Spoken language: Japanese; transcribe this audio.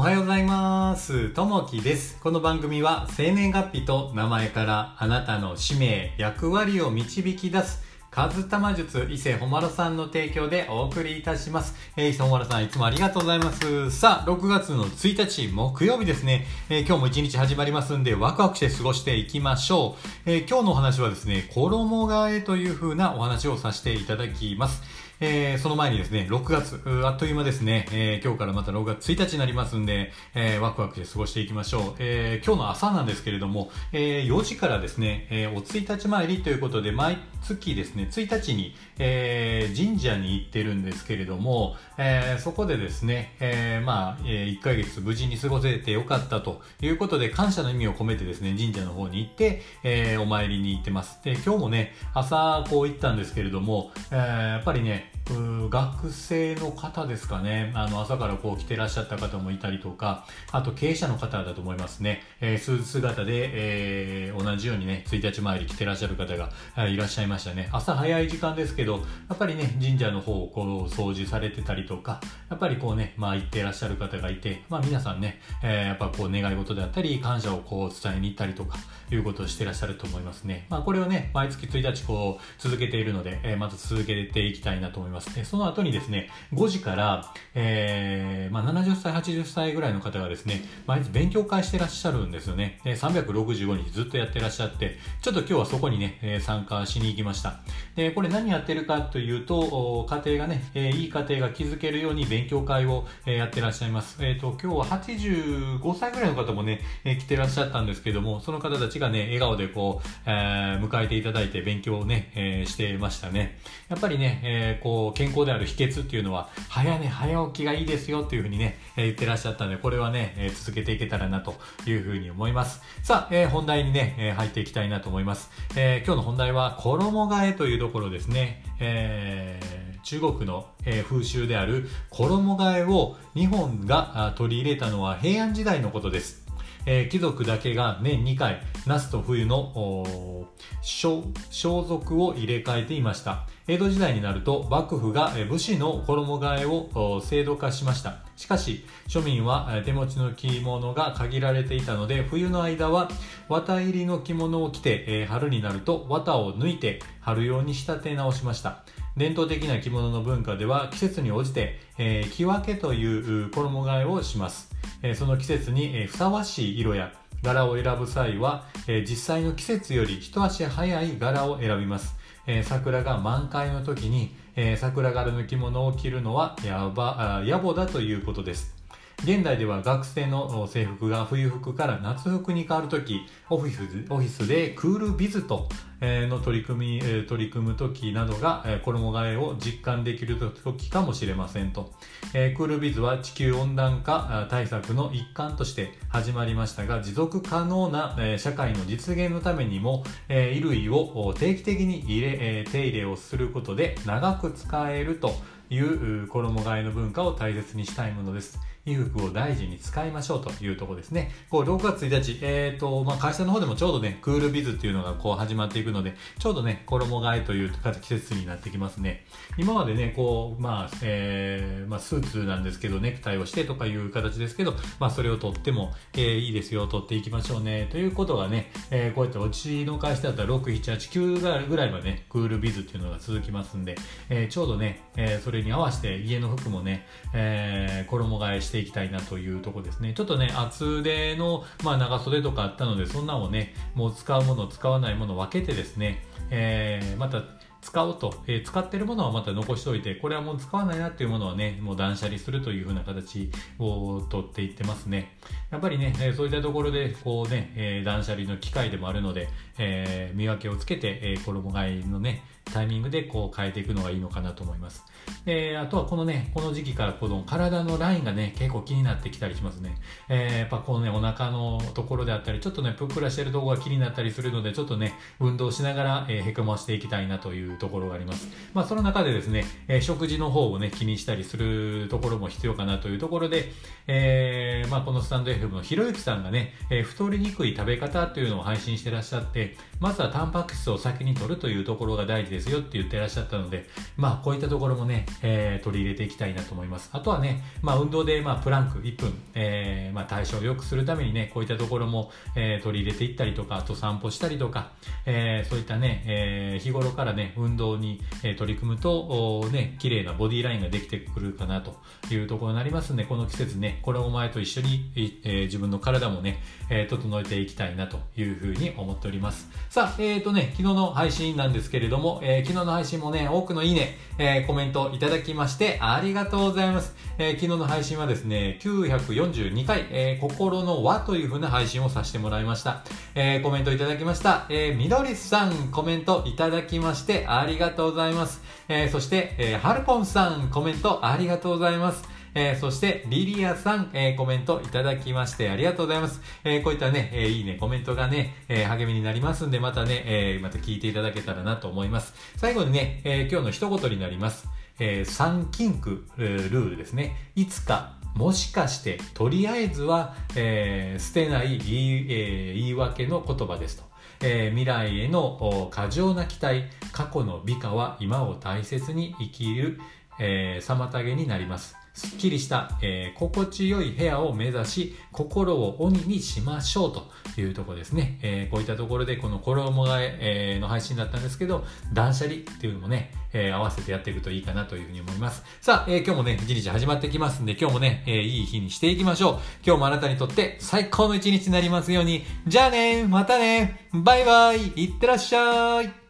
おはようございます。ともきです。この番組は生年月日と名前からあなたの使命、役割を導き出す、カズタマ術伊勢ほまろさんの提供でお送りいたします。えー、伊勢ほまろさんいつもありがとうございます。さあ、6月の1日木曜日ですね。えー今日も一日始まりますんで、ワクワクして過ごしていきましょう。えー今日のお話はですね、衣替えという風なお話をさせていただきます。えーその前にですね、6月、あっという間ですね、えー今日からまた6月1日になりますんで、えーワクワクして過ごしていきましょう。えー今日の朝なんですけれども、えー4時からですね、えーお1日参りということで、毎月ですね、1日に、えー神社に行ってるんですけれども、えーそこでですね、えーまあ、え1ヶ月無事に過ごせてよかったということで、感謝の意味を込めてですね、神社の方に行って、えーお参りに行ってます。で、今日もね、朝こう行ったんですけれども、えーやっぱりね、学生の方ですかね、あの、朝からこう来てらっしゃった方もいたりとか、あと経営者の方だと思いますね、えースーツ姿で、えー同じようにね、1日前に来てらっしゃる方がいらっしゃいましたね。朝早い時間ですけど、やっぱりね、神社の方をこう掃除されてたりとか、やっぱりこうね、まあ行ってらっしゃる方がいて、まあ皆さんね、えーやっぱこう願い事であったり、感謝をこう伝えに行ったりとか、いうことをしてらっしゃると思いますね。まあこれをね、毎月1日こう続けているので、えーまず続けていきたいなと思います。でその後にですね、5時から、えーまあ70歳、80歳ぐらいの方がですね、毎日勉強会してらっしゃるんですよね。で365日ずっとやってらっしゃって、ちょっと今日はそこにね、参加しに行きました。で、これ何やってるかというと、家庭がね、えいい家庭が築けるように勉強会を、やってらっしゃいます。えっ、と、今日は85歳ぐらいの方もね、来てらっしゃったんですけども、その方たちがね、笑顔でこう、えー迎えていただいて勉強をね、えしてましたね。やっぱりね、えーこう、健康である秘訣っていうのは、早寝早起きがいいですよっていうふうにね、え言ってらっしゃったんで、これはね、え続けていけたらなというふうに思います。さあ、え本題にね、え入っていきたいなと思います。え今日の本題は、衣替えというところですね。えー中国の、風習である衣替えを日本が取り入れたのは平安時代のことです。えー貴族だけが年2回、夏と冬の装束を入れ替えていました。江戸時代になると幕府が武士の衣替えを制度化しました。しかし、庶民は手持ちの着物が限られていたので、冬の間は綿入りの着物を着て、春になると綿を抜いて春用に仕立て直しました。伝統的な着物の文化では季節に応じて、えー着分けという衣替えをします。その季節に、ふさわしい色や柄を選ぶ際は、実際の季節より一足早い柄を選びます。桜が満開の時に、桜柄の着物を着るのはやば野暮だということです。現代では学生の制服が冬服から夏服に変わるとき、オフィスオフィスでクールビズと、の取り組み、取り組むときなどが、衣替えを実感できるときかもしれませんと。クールビズは地球温暖化対策の一環として始まりましたが、持続可能な、社会の実現のためにも、衣類を定期的に入れ、手入れをすることで長く使えるという衣替えの文化を大切にしたいものです。衣服を大事に使いましょうというところですね。こう6月1日、えーとまあ、会社の方でもちょうどね、クールビズっていうのがこう始まっていくので、ちょうどね、衣替えという季節になってきますね。今までね、こう、まあ、えーまあ、スーツなんですけど、ネクタイをしてとかいう形ですけど、まあ、それを取っても、えーいいですよ、取っていきましょうね、ということがね、えーこうやってうちの会社だったら6、7、8、9ぐらいまでね、クールビズっていうのが続きますんで、えーちょうどね、えーそれに合わせて家の服もね、えー衣替えしてしていきたいなというところですね。ちょっとね、厚手の、まあ、長袖とかあったので、そんなのをね、もう使うもの、使わないもの分けてですね、えーまた、使おうと、えー使ってるものはまた残しておいて、これはもう使わないなっていうものはね、もう断捨離するという風な形をとっていってますね。やっぱりね、えーそういったところで、こうね、えー断捨離の機会でもあるので、えー見分けをつけて、えー衣替えのね、タイミングでこう変えていくのがいいのかなと思います。で、あとはこのね、この時期からこの体のラインがね、結構気になってきたりしますね。えーやっぱこのね、お腹のところであったり、ちょっとね、ぷっくらしてるところが気になったりするので、ちょっとね、運動しながら、えーへこましていきたいなというところがあります。まあ、その中でですね、えー食事の方をね、気にしたりするところも必要かなというところで、えーまあ、このスタンド FM のひろゆきさんがね、えー太りにくい食べ方というのを配信してらっしゃって、まずはタンパク質を先に取るというところが大事ですですよって言ってらっしゃったので、まあこういったところもね、えー、取り入れていきたいなと思います。あとはね、まあ運動でまあプランク1分、えー、まあ対象を良くするためにね、こういったところも、えー、取り入れていったりとか、あと散歩したりとか、えー、そういったね、えー、日頃からね、運動に、え、取り組むと、おね、綺麗なボディラインができてくるかなというところになりますんで、この季節ね、これを前と一緒に、えー、自分の体もね、えー、整えていきたいなというふうに思っております。さあ、えっ、ー、とね、昨日の配信なんですけれども、えー、昨日の配信もね、多くのいいね、えー、コメントいただきましてありがとうございます。えー、昨日の配信はですね、942回、え、心の輪という風な配信をさせてもらいました。え、コメントいただきました。え、みどりさん、コメントいただきましてありがとうございます。え、そして、え、はるぽんさん、コメントありがとうございます。えー、そして、リリアさん、えー、コメントいただきましてありがとうございます。えー、こういったね、えいいね、コメントがね、え励みになりますんで、またね、えまた聞いていただけたらなと思います。最後にね、え今日の一言になります。えー、三禁句、ルールですね。いつか、もしかして、とりあえずは、えー、捨てない言い,、えー、言い訳の言葉ですと。えー、未来への過剰な期待、過去の美化は今を大切に生きる、えー、妨げになります。すっきりした、えー、心地よい部屋を目指し、心を鬼にしましょうというとこですね。えー、こういったところで、この衣替ええー、の配信だったんですけど、断捨離っていうのもね、えー、合わせてやっていくといいかなというふうに思います。さあ、えー、今日もね、一日始まってきますんで、今日もね、えー、いい日にしていきましょう。今日もあなたにとって最高の一日になりますように。じゃあねまたねバイバイいってらっしゃい